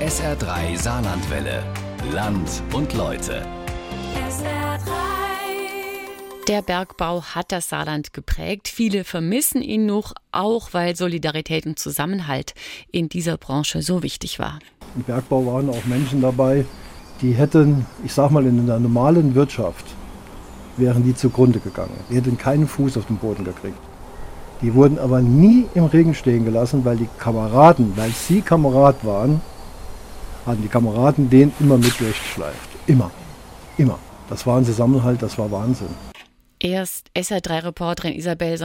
SR3 Saarlandwelle. Land und Leute. SR3. Der Bergbau hat das Saarland geprägt. Viele vermissen ihn noch, auch weil Solidarität und Zusammenhalt in dieser Branche so wichtig war. Im Bergbau waren auch Menschen dabei, die hätten, ich sag mal, in der normalen Wirtschaft wären die zugrunde gegangen. Die hätten keinen Fuß auf den Boden gekriegt. Die wurden aber nie im Regen stehen gelassen, weil die Kameraden, weil sie Kamerad waren, hatten die Kameraden den immer mit durchgeschleift. Immer. Immer. Das war ein Zusammenhalt, das war Wahnsinn. Erst SR3-Reporterin Isabel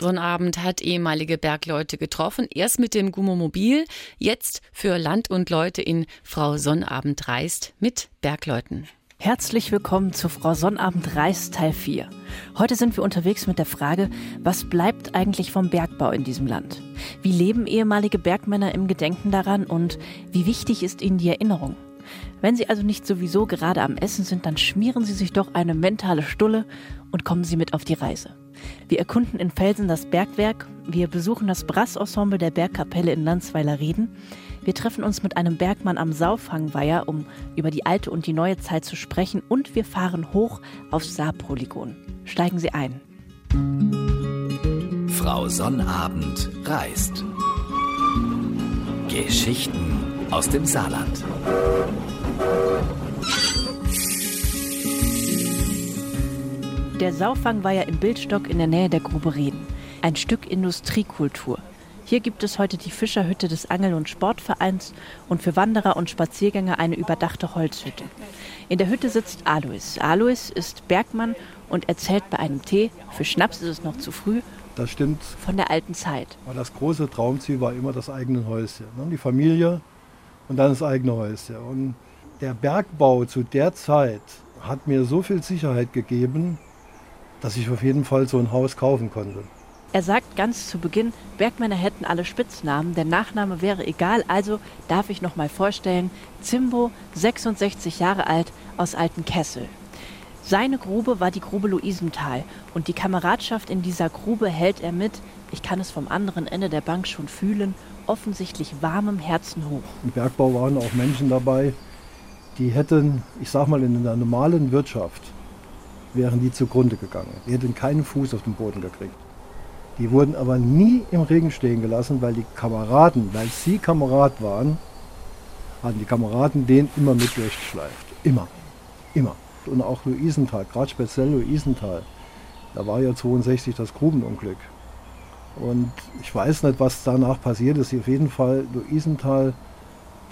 Sonnabend hat ehemalige Bergleute getroffen. Erst mit dem Gummomobil, jetzt für Land und Leute in Frau Sonnabend reist mit Bergleuten. Herzlich willkommen zu Frau Sonnabend reist Teil 4. Heute sind wir unterwegs mit der Frage, was bleibt eigentlich vom Bergbau in diesem Land? Wie leben ehemalige Bergmänner im Gedenken daran und wie wichtig ist ihnen die Erinnerung? Wenn Sie also nicht sowieso gerade am Essen sind, dann schmieren Sie sich doch eine mentale Stulle und kommen Sie mit auf die Reise. Wir erkunden in Felsen das Bergwerk, wir besuchen das Brassensemble der Bergkapelle in Landsweiler Reden, wir treffen uns mit einem Bergmann am Saufangweiher, um über die alte und die neue Zeit zu sprechen und wir fahren hoch aufs Saarpolygon. Steigen Sie ein. Frau Sonnabend reist. Geschichten aus dem Saarland. Der Saufangweiher im Bildstock in der Nähe der Grube Reden. Ein Stück Industriekultur. Hier gibt es heute die Fischerhütte des Angel- und Sportvereins und für Wanderer und Spaziergänger eine überdachte Holzhütte. In der Hütte sitzt Alois. Alois ist Bergmann und erzählt bei einem Tee, für Schnaps ist es noch zu früh, Das stimmt. von der alten Zeit. Aber das große Traumziel war immer das eigene Häuschen. Ne? Die Familie und dann das eigene Häuschen. Und der Bergbau zu der Zeit hat mir so viel Sicherheit gegeben, dass ich auf jeden Fall so ein Haus kaufen konnte. Er sagt ganz zu Beginn, Bergmänner hätten alle Spitznamen, der Nachname wäre egal, also darf ich noch mal vorstellen, Zimbo, 66 Jahre alt, aus Altenkessel. Seine Grube war die Grube Luisenthal und die Kameradschaft in dieser Grube hält er mit, ich kann es vom anderen Ende der Bank schon fühlen, offensichtlich warmem Herzen hoch. Im Bergbau waren auch Menschen dabei, die hätten, ich sag mal, in der normalen Wirtschaft wären die zugrunde gegangen. Die hätten keinen Fuß auf den Boden gekriegt. Die wurden aber nie im Regen stehen gelassen, weil die Kameraden, weil sie Kamerad waren, hatten die Kameraden den immer mit durchgeschleift. Immer. Immer. Und auch Luisenthal, gerade speziell Luisenthal. Da war ja 62 das Grubenunglück. Und ich weiß nicht, was danach passiert ist. Auf jeden Fall Luisenthal,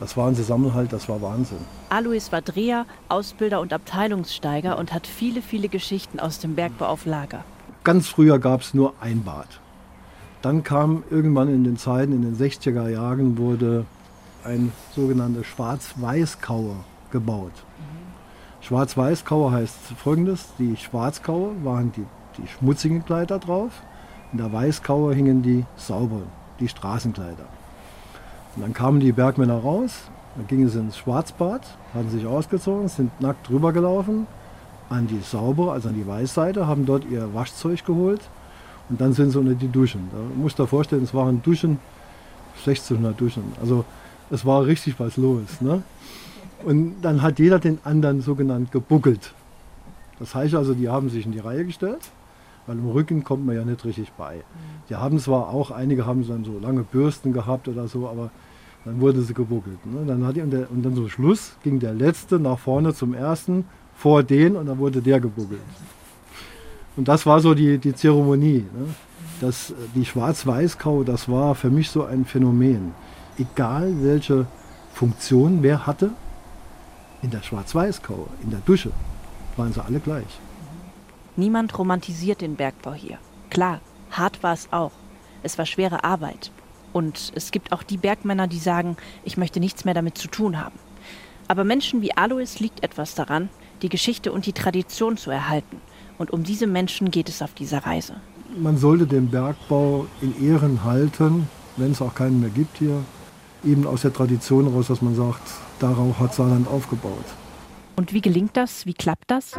das war ein Zusammenhalt, das war Wahnsinn. Alois war Dreher, Ausbilder und Abteilungssteiger und hat viele, viele Geschichten aus dem Bergbau auf Lager. Ganz früher gab es nur ein Bad. Dann kam irgendwann in den Zeiten, in den 60er Jahren, wurde ein sogenannter Schwarz-Weiß-Kauer gebaut. Schwarz-Weiß-Kauer heißt folgendes: Die Schwarzkauer waren die, die schmutzigen Kleider drauf, in der Weißkauer hingen die sauberen, die Straßenkleider. Und dann kamen die Bergmänner raus, dann gingen sie ins Schwarzbad, hatten sich ausgezogen, sind nackt drüber gelaufen, an die saubere, also an die Weißseite, haben dort ihr Waschzeug geholt und dann sind sie unter die Duschen. Da musst du dir vorstellen, es waren Duschen, 1600 Duschen. Also es war richtig was los. Ne? Und dann hat jeder den anderen sogenannt gebuckelt. Das heißt also, die haben sich in die Reihe gestellt, weil im Rücken kommt man ja nicht richtig bei. Die haben zwar auch, einige haben dann so lange Bürsten gehabt oder so, aber dann wurde sie gebuckelt. Ne? Dann hat die, und dann zum Schluss ging der Letzte nach vorne zum Ersten, vor den und dann wurde der gebuckelt. Und das war so die, die Zeremonie. Ne? Das, die Schwarz-Weiß-Kau, das war für mich so ein Phänomen. Egal welche Funktion wer hatte, in der Schwarz-Weiß-Kau, in der Dusche, waren sie alle gleich. Niemand romantisiert den Bergbau hier. Klar, hart war es auch. Es war schwere Arbeit. Und es gibt auch die Bergmänner, die sagen, ich möchte nichts mehr damit zu tun haben. Aber Menschen wie Alois liegt etwas daran, die Geschichte und die Tradition zu erhalten. Und um diese Menschen geht es auf dieser Reise. Man sollte den Bergbau in Ehren halten, wenn es auch keinen mehr gibt hier. Eben aus der Tradition raus, dass man sagt, darauf hat Saarland aufgebaut. Und wie gelingt das? Wie klappt das?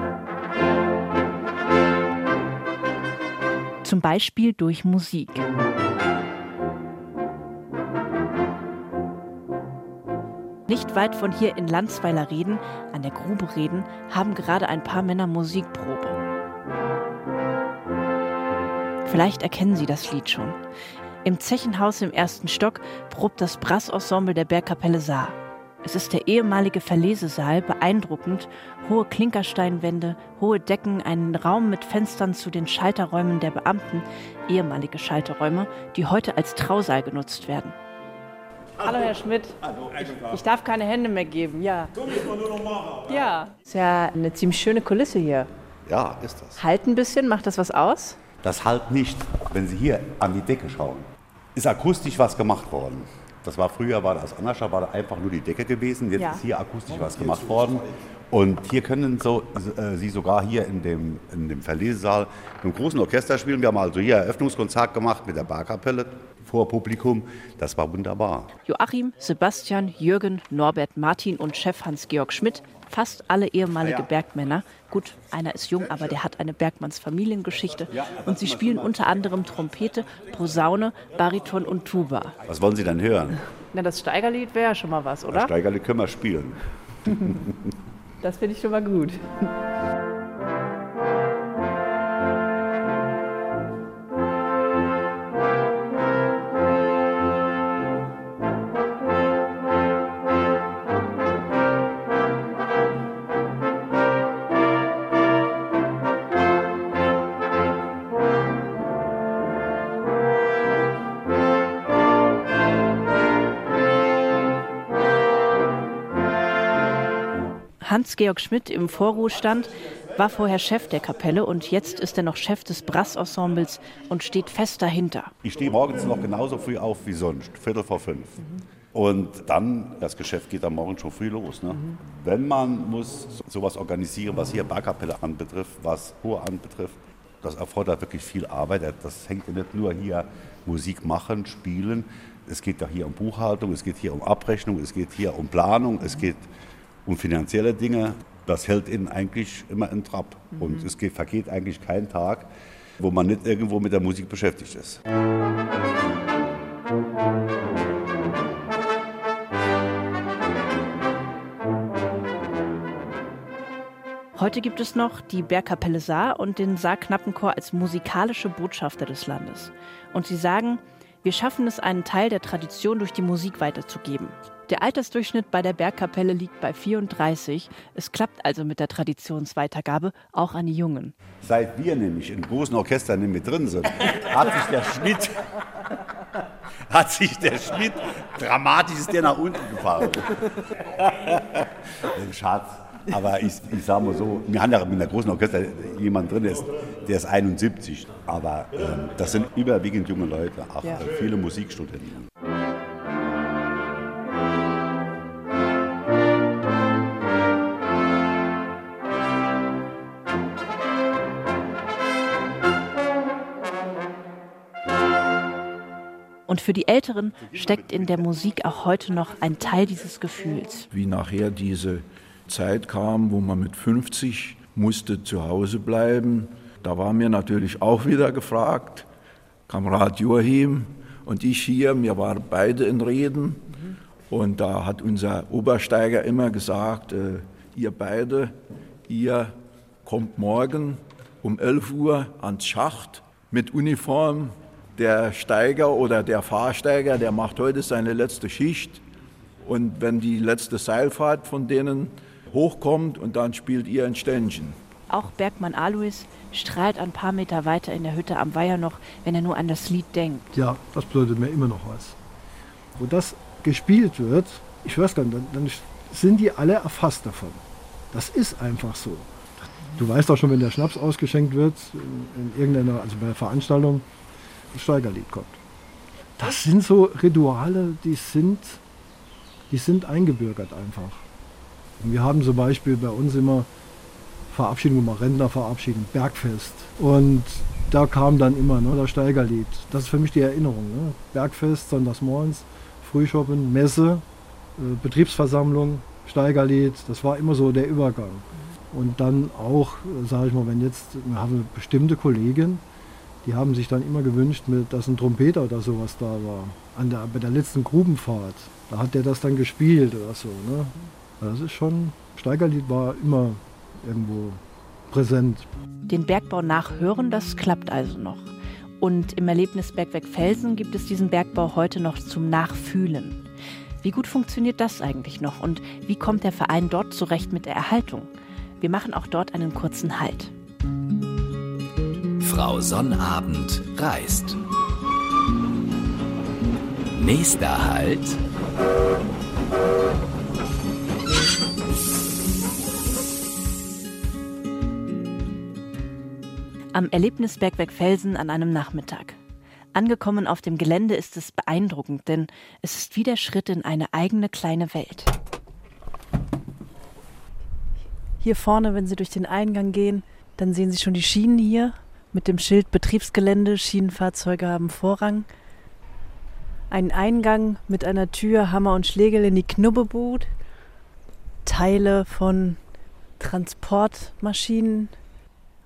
Zum Beispiel durch Musik. Nicht weit von hier in Landsweiler Reden, an der Grube Reden, haben gerade ein paar Männer Musikprobe. Vielleicht erkennen Sie das Lied schon. Im Zechenhaus im ersten Stock probt das Brassensemble der Bergkapelle Saar. Es ist der ehemalige Verlesesaal, beeindruckend. Hohe Klinkersteinwände, hohe Decken, einen Raum mit Fenstern zu den Schalterräumen der Beamten, ehemalige Schalterräume, die heute als Trausaal genutzt werden. Hallo Herr Schmidt. Ich darf keine Hände mehr geben, ja. Ja. Ist ja eine ziemlich schöne Kulisse hier. Ja, ist das. Halt ein bisschen, macht das was aus? Das halt nicht, wenn Sie hier an die Decke schauen. Ist akustisch was gemacht worden. Das war früher, war das anders, war da einfach nur die Decke gewesen. Jetzt Ja. ist hier akustisch was gemacht worden. Und hier können so, äh, Sie sogar hier in dem, in dem Verlesesaal mit einem großen Orchester spielen. Wir haben also hier Eröffnungskonzert gemacht mit der Barkapelle vor Publikum. Das war wunderbar. Joachim, Sebastian, Jürgen, Norbert, Martin und Chef Hans-Georg Schmidt, fast alle ehemalige Bergmänner. Gut, einer ist jung, aber der hat eine Bergmanns-Familiengeschichte. Und sie spielen unter anderem Trompete, Posaune, Bariton und Tuba. Was wollen Sie denn hören? Na, das Steigerlied wäre ja schon mal was, Das oder? Steigerlied können wir spielen. Das finde ich schon mal gut. Hans-Georg Schmidt im Vorruhestand war vorher Chef der Kapelle und jetzt ist er noch Chef des Brassensembles und steht fest dahinter. Ich stehe morgens noch genauso früh auf wie sonst, Viertel vor fünf. Und dann, das Geschäft geht am Morgen schon früh los. Ne? Wenn man muss so- sowas organisieren, was hier Barkapelle anbetrifft, was Chor anbetrifft, das erfordert wirklich viel Arbeit. Das hängt ja nicht nur hier Musik machen, spielen. Es geht ja hier um Buchhaltung, es geht hier um Abrechnung, es geht hier um Planung, es geht um finanzielle Dinge. Das hält ihn eigentlich immer in Trab. Und es geht, vergeht eigentlich kein Tag, wo man nicht irgendwo mit der Musik beschäftigt ist. Heute gibt es noch die Bergkapelle Saar und den Saar-Knappenchor als musikalische Botschafter des Landes. Und sie sagen, wir schaffen es, einen Teil der Tradition durch die Musik weiterzugeben. Der Altersdurchschnitt bei der Bergkapelle liegt bei 34. Es klappt also mit der Traditionsweitergabe auch an die Jungen. Seit wir nämlich in großen Orchestern nicht mit drin sind, hat sich der Schnitt, hat sich der Schnitt dramatisch ist der nach unten gefallen. Schatz. Aber ich, ich sage mal so, wir haben ja mit einer großen Orchester jemand drin, der ist, der ist 71. Aber ähm, das sind überwiegend junge Leute, auch Ja. äh, viele Musikstudenten. Und für die Älteren steckt in der Musik auch heute noch ein Teil dieses Gefühls. wie nachher diese Zeit kam, wo man mit 50 musste zu Hause bleiben. Da war mir natürlich auch wieder gefragt, Kamerad Joachim und ich hier, wir waren beide in Reden. Und da hat unser Obersteiger immer gesagt, äh, ihr beide, ihr kommt morgen um 11 Uhr ans Schacht mit Uniform. Der Steiger oder der Fahrsteiger, der macht heute seine letzte Schicht. Und wenn die letzte Seilfahrt von denen hochkommt und dann spielt ihr ein Ständchen. Auch Bergmann Alois strahlt ein paar Meter weiter in der Hütte am Weiher noch, wenn er nur an das Lied denkt. Ja, das bedeutet mir immer noch was. Wo das gespielt wird, ich weiß gar nicht, dann, dann sind die alle erfasst davon. Das ist einfach so. Du weißt auch schon, wenn der Schnaps ausgeschenkt wird, in, in irgendeiner, also bei der Veranstaltung, das Steigerlied kommt. Das sind so Rituale, die sind, die sind eingebürgert einfach. Und wir haben zum Beispiel bei uns immer Verabschiedung, Rentner verabschieden, Bergfest. Und da kam dann immer ne, das Steigerlied. Das ist für mich die Erinnerung. Ne? Bergfest, sonntagsmorgens, Frühschoppen, Messe, äh, Betriebsversammlung, Steigerlied. Das war immer so der Übergang. Und dann auch, sage ich mal, wenn jetzt, wir haben bestimmte Kollegin, Die haben sich dann immer gewünscht, dass ein Trompeter oder sowas da war. An der, bei der letzten Grubenfahrt, da hat der das dann gespielt oder so. Ne? Das ist schon, Steigerlied war immer irgendwo präsent. Den Bergbau nachhören, das klappt also noch. Und im Erlebnisbergwerk Felsen gibt es diesen Bergbau heute noch zum Nachfühlen. Wie gut funktioniert das eigentlich noch und wie kommt der Verein dort zurecht mit der Erhaltung? Wir machen auch dort einen kurzen Halt. Frau Sonnabend reist. Nächster Halt. Am Erlebnisbergwerk Felsen an einem Nachmittag. Angekommen auf dem Gelände ist es beeindruckend, denn es ist wie der Schritt in eine eigene kleine Welt. Hier vorne, wenn Sie durch den Eingang gehen, dann sehen Sie schon die Schienen hier mit dem Schild Betriebsgelände, Schienenfahrzeuge haben Vorrang. Ein Eingang mit einer Tür, Hammer und Schlegel in die Knubbebut. Teile von Transportmaschinen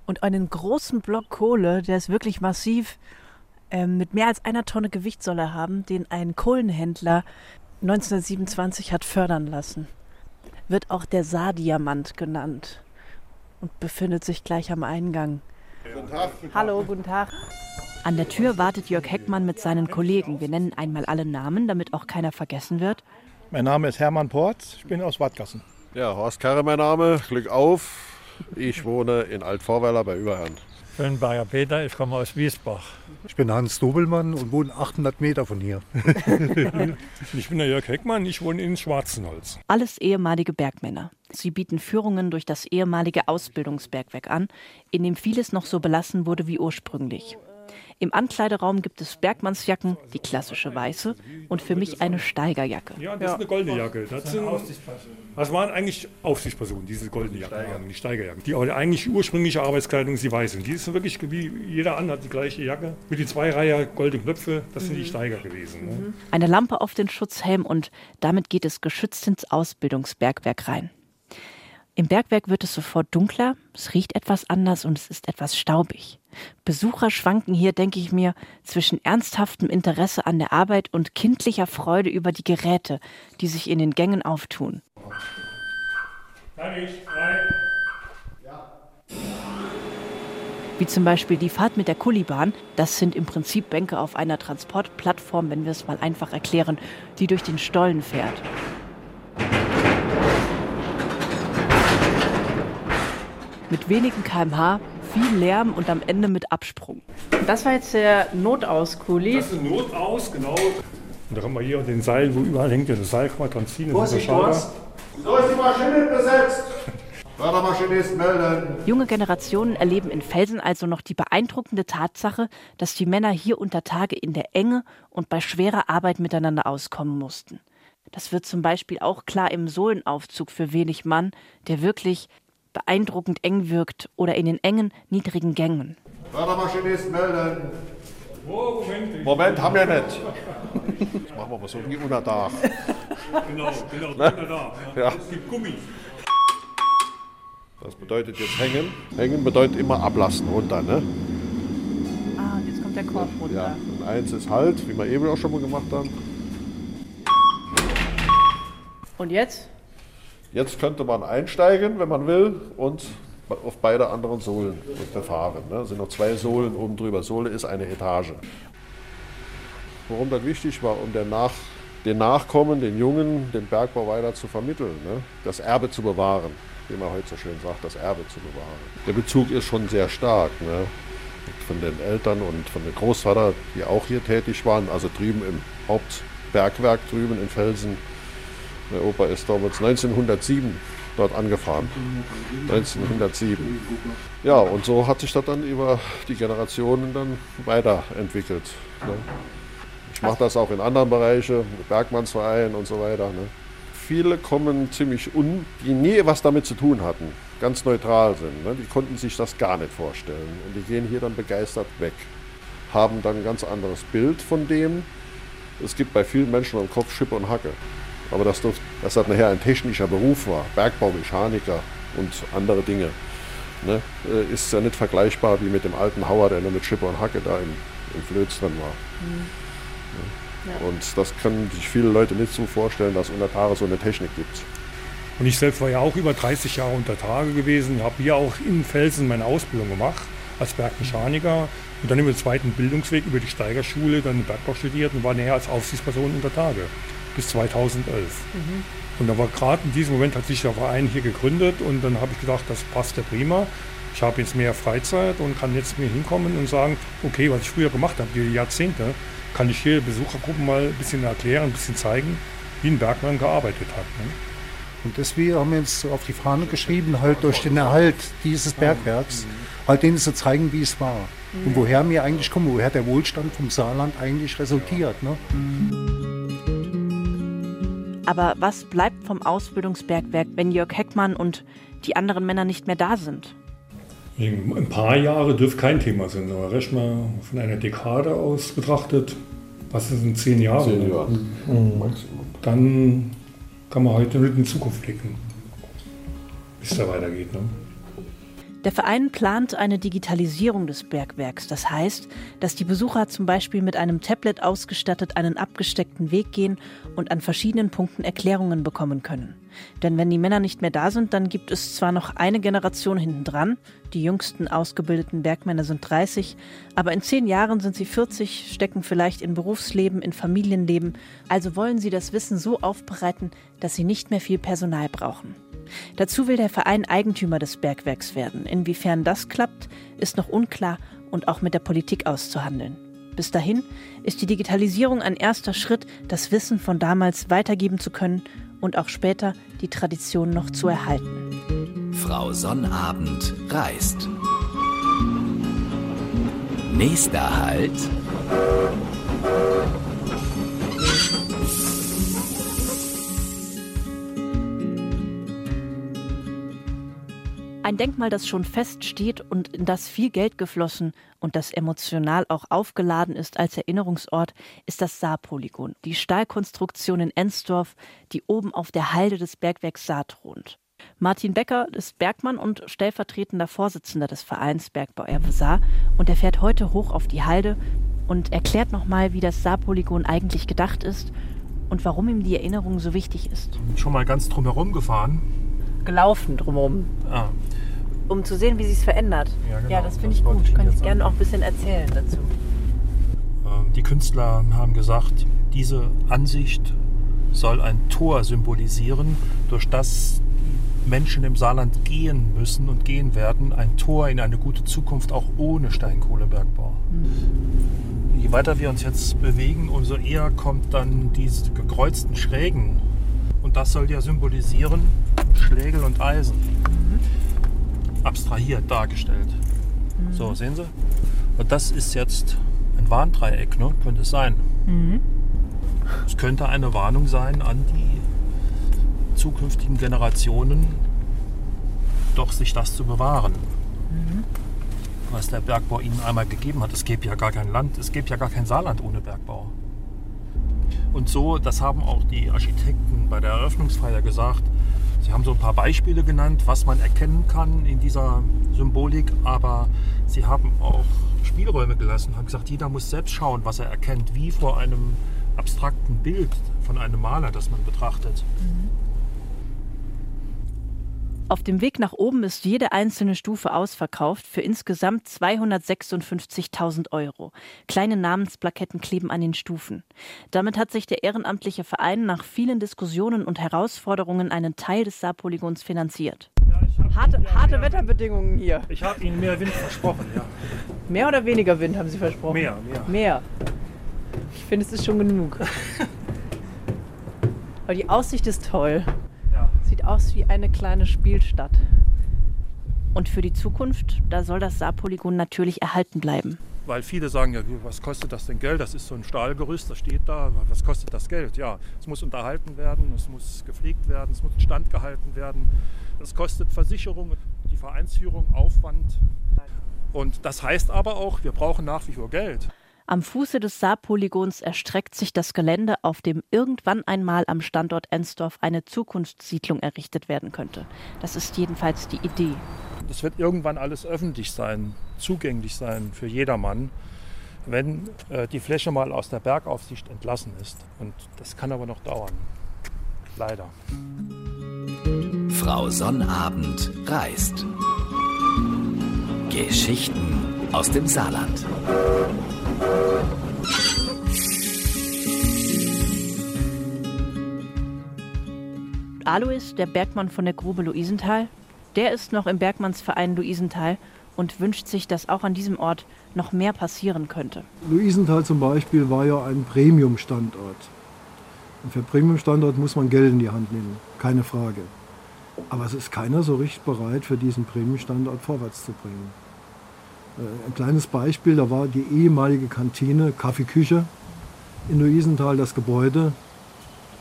und einen großen Block Kohle, der ist wirklich massiv, ähm, mit mehr als einer Tonne Gewicht soll er haben, den ein Kohlenhändler 1927 hat fördern lassen. Wird auch der Saardiamant genannt und befindet sich gleich am Eingang. Guten Tag. Hallo, guten Tag. An der Tür wartet Jörg Heckmann mit seinen Kollegen. Wir nennen einmal alle Namen, damit auch keiner vergessen wird. Mein Name ist Hermann Porz, ich bin aus Wattgassen. Ja, Horst Karre mein Name, Glück auf. Ich wohne in Altvorweiler bei Überherrn. Ich bin Bayer Peter, ich komme aus Wiesbach. Ich bin Hans Dobelmann und wohne 800 Meter von hier. ich bin der Jörg Heckmann, ich wohne in Schwarzenholz. Alles ehemalige Bergmänner. Sie bieten Führungen durch das ehemalige Ausbildungsbergwerk an, in dem vieles noch so belassen wurde wie ursprünglich. Im Ankleideraum gibt es Bergmannsjacken, die klassische weiße, und für mich eine Steigerjacke. Ja, das ist eine goldene Jacke. Das, sind, das waren eigentlich Aufsichtspersonen, diese goldene Jacken, die Steigerjacken. Die eigentlich ursprüngliche Arbeitskleidung ist die weiße. Die ist wirklich wie jeder andere die gleiche Jacke. Mit die zwei Reihe goldenen Knöpfe, das sind die mhm. Steiger gewesen. Ne? Eine Lampe auf den Schutzhelm und damit geht es geschützt ins Ausbildungsbergwerk rein. Im Bergwerk wird es sofort dunkler, es riecht etwas anders und es ist etwas staubig. Besucher schwanken hier, denke ich mir, zwischen ernsthaftem Interesse an der Arbeit und kindlicher Freude über die Geräte, die sich in den Gängen auftun. Wie zum Beispiel die Fahrt mit der Kullibahn, das sind im Prinzip Bänke auf einer Transportplattform, wenn wir es mal einfach erklären, die durch den Stollen fährt. Mit wenigen kmh, viel Lärm und am Ende mit Absprung. Das war jetzt der Notaus-Kuli. Das ist ein Notaus, genau. Und da haben wir hier den Seil, wo überall hängt das Seil, kann man dran ziehen. Vorsicht, Horst. So ist die Maschine besetzt. Fördermaschinist melden. Junge Generationen erleben in Felsen also noch die beeindruckende Tatsache, dass die Männer hier unter Tage in der Enge und bei schwerer Arbeit miteinander auskommen mussten. Das wird zum Beispiel auch klar im Sohlenaufzug für wenig Mann, der wirklich beeindruckend eng wirkt oder in den engen, niedrigen Gängen. Fördermaschinist melden. Moment, Moment, haben wir nicht. Das machen wir mal so wie unter Dach. Genau, genau, ne? unter Dach. Ja. Es gibt Gummi. Das bedeutet jetzt hängen. Hängen bedeutet immer ablassen runter. Ne? Ah, jetzt kommt der Korb runter. Ja, und eins ist halt, wie wir eben auch schon mal gemacht haben. Und jetzt? Jetzt könnte man einsteigen, wenn man will, und auf beide anderen Sohlen befahren. Ne? Es sind noch zwei Sohlen oben drüber. Sohle ist eine Etage. Warum das wichtig war, um den, Nach den Nachkommen, den Jungen, den Bergbau weiter zu vermitteln, ne? das Erbe zu bewahren, wie man heute so schön sagt, das Erbe zu bewahren. Der Bezug ist schon sehr stark. Ne? Von den Eltern und von den Großvater, die auch hier tätig waren, also drüben im Hauptbergwerk drüben in Felsen, der Opa ist damals 1907 dort angefahren. 1907. Ja, und so hat sich das dann über die Generationen dann weiterentwickelt. Ne? Ich mache das auch in anderen Bereichen, Bergmannsverein und so weiter. Ne? Viele kommen ziemlich un, die nie was damit zu tun hatten, ganz neutral sind. Ne? Die konnten sich das gar nicht vorstellen. Und die gehen hier dann begeistert weg. Haben dann ein ganz anderes Bild von dem. Es gibt bei vielen Menschen im Kopf Schippe und Hacke. Aber dass, das, das nachher ein technischer Beruf war, Bergbaumechaniker und andere Dinge, ne, äh, ist ja nicht vergleichbar wie mit dem alten Hauer, der nur mit Schipper und Hacke da im, im Flöz drin war. Mhm. Ja. Und das können sich viele Leute nicht so vorstellen, dass unter Tage so eine Technik gibt. Und ich selbst war ja auch über 30 Jahre unter Tage gewesen, habe hier auch in Felsen meine Ausbildung gemacht als Bergmechaniker und dann im zweiten Bildungsweg über die Steigerschule dann Bergbau studiert und war näher als Aufsichtsperson unter Tage bis 2011. Mhm. Und da war gerade in diesem Moment hat sich der Verein hier gegründet und dann habe ich gedacht, das passt ja prima. Ich habe jetzt mehr Freizeit und kann jetzt mir hinkommen und sagen, okay, was ich früher gemacht habe, die Jahrzehnte, kann ich hier Besuchergruppen mal ein bisschen erklären, ein bisschen zeigen, wie ein Bergmann gearbeitet hat. Ne? Und deswegen haben wir uns auf die Fahne geschrieben, halt durch den Erhalt dieses Bergwerks, halt denen zu zeigen, wie es war. Und woher wir eigentlich kommen, woher der Wohlstand vom Saarland eigentlich resultiert. Ne? Aber was bleibt vom Ausbildungsbergwerk, wenn Jörg Heckmann und die anderen Männer nicht mehr da sind? Ein paar Jahre dürfte kein Thema sein, aber recht mal von einer Dekade aus betrachtet, was sind zehn Jahre? Zehn Jahre. Mhm. Dann kann man heute mit in die Zukunft blicken, bis es da weitergeht. Ne? Der Verein plant eine Digitalisierung des Bergwerks. Das heißt, dass die Besucher zum Beispiel mit einem Tablet ausgestattet einen abgesteckten Weg gehen und an verschiedenen Punkten Erklärungen bekommen können. Denn wenn die Männer nicht mehr da sind, dann gibt es zwar noch eine Generation hinten dran, die jüngsten ausgebildeten Bergmänner sind 30, aber in zehn Jahren sind sie 40, stecken vielleicht in Berufsleben, in Familienleben, also wollen sie das Wissen so aufbereiten, dass sie nicht mehr viel Personal brauchen. Dazu will der Verein Eigentümer des Bergwerks werden. Inwiefern das klappt, ist noch unklar und auch mit der Politik auszuhandeln. Bis dahin ist die Digitalisierung ein erster Schritt, das Wissen von damals weitergeben zu können und auch später die Tradition noch zu erhalten. Frau Sonnabend reist. Nächster Halt. Ein Denkmal, das schon feststeht und in das viel Geld geflossen und das emotional auch aufgeladen ist als Erinnerungsort, ist das Saarpolygon, die Stahlkonstruktion in Ensdorf, die oben auf der Halde des Bergwerks Saar thront. Martin Becker ist Bergmann und stellvertretender Vorsitzender des Vereins Bergbau Erbe Saar und er fährt heute hoch auf die Halde und erklärt nochmal, wie das Saarpolygon eigentlich gedacht ist und warum ihm die Erinnerung so wichtig ist. Schon mal ganz drumherum gefahren. Gelaufen drumherum. Ah, Um zu sehen, wie sich es verändert. Ja, genau. ja, das finde ich gut. ich Kann ich gerne auch ein bisschen erzählen dazu. Ähm, Die Künstler haben gesagt, diese Ansicht soll ein Tor symbolisieren, durch das Menschen im Saarland gehen müssen und gehen werden. Ein Tor in eine gute Zukunft auch ohne Steinkohlebergbau. Je weiter wir uns jetzt bewegen, umso eher kommt dann diese gekreuzten Schrägen. Und das soll ja symbolisieren Schlägel und Eisen. Abstrahiert dargestellt. So, sehen Sie? Und das ist jetzt ein Warndreieck, ne? könnte es sein. Es könnte eine Warnung sein an die zukünftigen Generationen, doch sich das zu bewahren. Was der Bergbau ihnen einmal gegeben hat. Es gäbe ja gar kein Land, es gäbe ja gar kein Saarland ohne Bergbau. Und so, das haben auch die Architekten bei der Eröffnungsfeier gesagt. Sie haben so ein paar Beispiele genannt, was man erkennen kann in dieser Symbolik, aber sie haben auch Spielräume gelassen, haben gesagt, jeder muss selbst schauen, was er erkennt, wie vor einem abstrakten Bild von einem Maler, das man betrachtet. Auf dem Weg nach oben ist jede einzelne Stufe ausverkauft für insgesamt 256.000 Euro. Kleine Namensplaketten kleben an den Stufen. Damit hat sich der ehrenamtliche Verein nach vielen Diskussionen und Herausforderungen einen Teil des Saarpolygons finanziert. Harte, harte Wetterbedingungen hier. Ich habe Ihnen mehr Wind versprochen, ja. Mehr oder weniger Wind haben Sie versprochen? Mehr, mehr. Mehr. Ich finde, es ist schon genug. Aber die Aussicht ist toll. Sieht aus wie eine kleine Spielstadt. Und für die Zukunft, da soll das Saarpolygon natürlich erhalten bleiben. Weil viele sagen ja, was kostet das denn Geld? Das ist so ein Stahlgerüst, das steht da. Was kostet das Geld? Ja, es muss unterhalten werden, es muss gepflegt werden, es muss instand gehalten werden. Das kostet Versicherung, die Vereinsführung, Aufwand. Und das heißt aber auch, wir brauchen nach wie vor Geld. Am Fuße des Saarpolygons erstreckt sich das Gelände, auf dem irgendwann einmal am Standort Ensdorf eine Zukunftssiedlung errichtet werden könnte. Das ist jedenfalls die Idee. Das wird irgendwann alles öffentlich sein, zugänglich sein für jedermann, wenn äh, die Fläche mal aus der Bergaufsicht entlassen ist. Und das kann aber noch dauern. Leider. Frau Sonnabend reist. Geschichten aus dem Saarland. Alois, der Bergmann von der Grube Luisenthal, der ist noch im Bergmannsverein Luisenthal und wünscht sich, dass auch an diesem Ort noch mehr passieren könnte. Luisenthal zum Beispiel war ja ein Premium-Standort. Und für Premium-Standort muss man Geld in die Hand nehmen, keine Frage. Aber es ist keiner so richtig bereit, für diesen Premium-Standort vorwärts zu bringen. Äh, ein kleines Beispiel, da war die ehemalige Kantine, Kaffeeküche in Luisenthal, das Gebäude.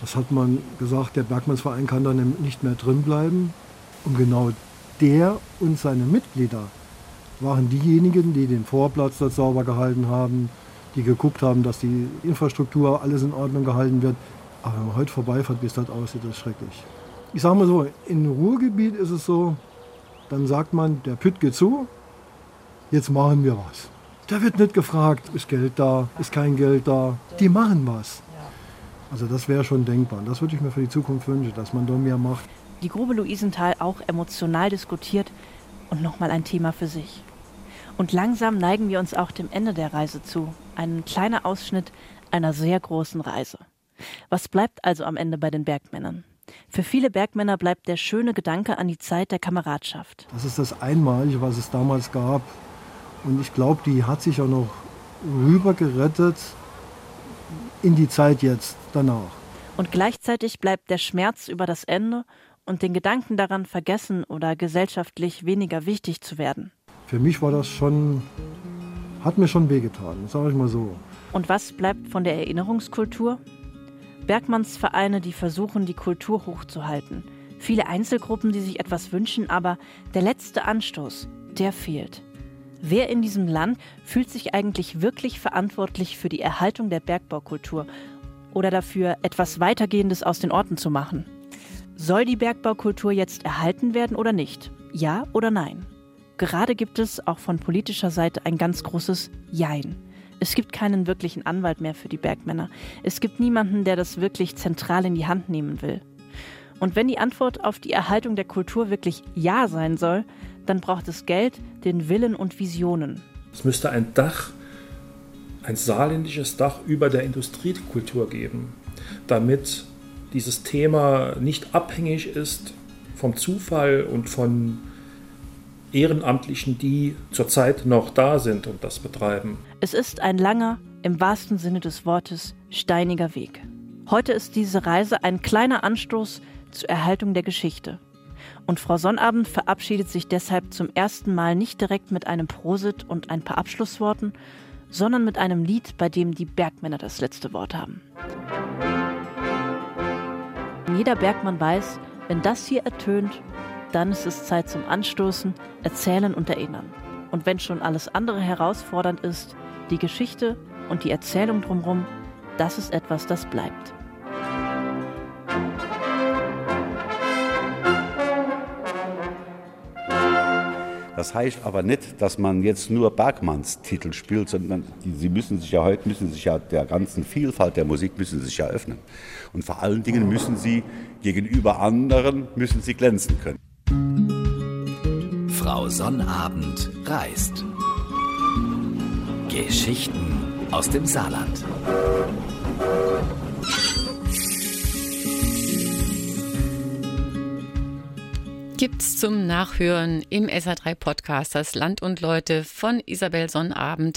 Das hat man gesagt, der Bergmannsverein kann da nicht mehr drin bleiben. Und genau der und seine Mitglieder waren diejenigen, die den Vorplatz dort sauber gehalten haben, die geguckt haben, dass die Infrastruktur alles in Ordnung gehalten wird. Aber wenn man heute vorbeifährt, wie es dort aussieht, das ist schrecklich. Ich sage mal so, im Ruhrgebiet ist es so, dann sagt man, der Pütt geht zu, jetzt machen wir was. Da wird nicht gefragt, ist Geld da, ist kein Geld da. Die machen was. Also das wäre schon denkbar. Das würde ich mir für die Zukunft wünschen, dass man da mehr macht. Die Grube Luisenthal auch emotional diskutiert und nochmal ein Thema für sich. Und langsam neigen wir uns auch dem Ende der Reise zu. Ein kleiner Ausschnitt einer sehr großen Reise. Was bleibt also am Ende bei den Bergmännern? Für viele Bergmänner bleibt der schöne Gedanke an die Zeit der Kameradschaft. Das ist das Einmalige, was es damals gab. Und ich glaube, die hat sich auch noch rübergerettet in die Zeit jetzt danach. Und gleichzeitig bleibt der Schmerz über das Ende und den Gedanken daran vergessen oder gesellschaftlich weniger wichtig zu werden. Für mich war das schon, hat mir schon wehgetan, sage ich mal so. Und was bleibt von der Erinnerungskultur? Bergmannsvereine, die versuchen, die Kultur hochzuhalten. Viele Einzelgruppen, die sich etwas wünschen, aber der letzte Anstoß, der fehlt. Wer in diesem Land fühlt sich eigentlich wirklich verantwortlich für die Erhaltung der Bergbaukultur oder dafür, etwas Weitergehendes aus den Orten zu machen? Soll die Bergbaukultur jetzt erhalten werden oder nicht? Ja oder nein? Gerade gibt es auch von politischer Seite ein ganz großes Jein. Es gibt keinen wirklichen Anwalt mehr für die Bergmänner. Es gibt niemanden, der das wirklich zentral in die Hand nehmen will. Und wenn die Antwort auf die Erhaltung der Kultur wirklich Ja sein soll, dann braucht es Geld, den Willen und Visionen. Es müsste ein Dach, ein saarländisches Dach über der Industriekultur geben, damit dieses Thema nicht abhängig ist vom Zufall und von Ehrenamtlichen, die zurzeit noch da sind und das betreiben. Es ist ein langer, im wahrsten Sinne des Wortes, steiniger Weg. Heute ist diese Reise ein kleiner Anstoß zur Erhaltung der Geschichte. Und Frau Sonnabend verabschiedet sich deshalb zum ersten Mal nicht direkt mit einem Prosit und ein paar Abschlussworten, sondern mit einem Lied, bei dem die Bergmänner das letzte Wort haben. Jeder Bergmann weiß, wenn das hier ertönt, dann ist es Zeit zum Anstoßen, Erzählen und Erinnern. Und wenn schon alles andere herausfordernd ist, die Geschichte und die Erzählung drumherum, das ist etwas, das bleibt. Das heißt aber nicht, dass man jetzt nur Bergmannstitel spielt, sondern die, sie müssen sich ja heute müssen sich ja der ganzen Vielfalt der Musik müssen sich ja öffnen. Und vor allen Dingen müssen sie gegenüber anderen müssen sie glänzen können. Frau Sonnabend reist. Geschichten aus dem Saarland. Gibt's zum Nachhören im SA3 Podcast das Land und Leute von Isabel Sonnabend